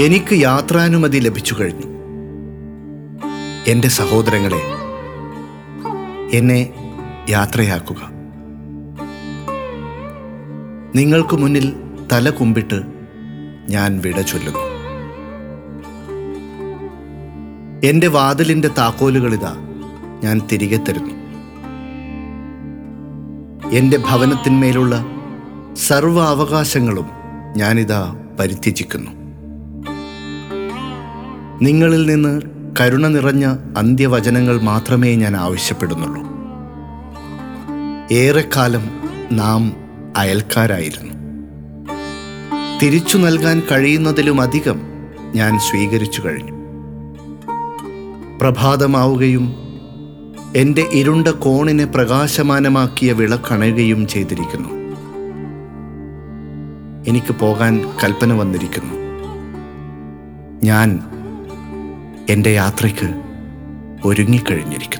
എനിക്ക് യാത്രാനുമതി ലഭിച്ചു കഴിഞ്ഞു. എന്റെ സഹോദരങ്ങളെ എന്നെ യാത്രയാക്കുക. നിങ്ങൾക്ക് മുന്നിൽ തല കുമ്പിട്ട് ഞാൻ വിട ചൊല്ലുന്നു. എന്റെ വാതിലിന്റെ താക്കോലുകളിതാ ഞാൻ തിരികെ തരുന്നു. എന്റെ ഭവനത്തിന്മേലുള്ള സർവ അവകാശങ്ങളും ഞാനിതാ പരിത്യജിക്കുന്നു നിങ്ങളിൽ നിന്ന് കരുണ നിറഞ്ഞ അന്ത്യവചനങ്ങൾ മാത്രമേ ഞാൻ ആവശ്യപ്പെടുന്നുള്ളൂ. ഏറെക്കാലം നാം അയൽക്കാരായിരുന്നു. തിരിച്ചു നൽകാൻ കഴിയുന്നതിലുമധികം ഞാൻ സ്വീകരിച്ചു കഴിഞ്ഞു. പ്രഭാതമാവുകയും എന്റെ ഇരുണ്ട കോണിനെ പ്രകാശമാനമാക്കിയ വിളക്കണയുകയും ചെയ്തിരിക്കുന്നു. എനിക്ക് പോകാൻ കൽപ്പന വന്നിരിക്കുന്നു. ഞാൻ എന്റെ യാത്രയ്ക്ക് ഒരുങ്ങിക്കഴിഞ്ഞിരിക്കുന്നു.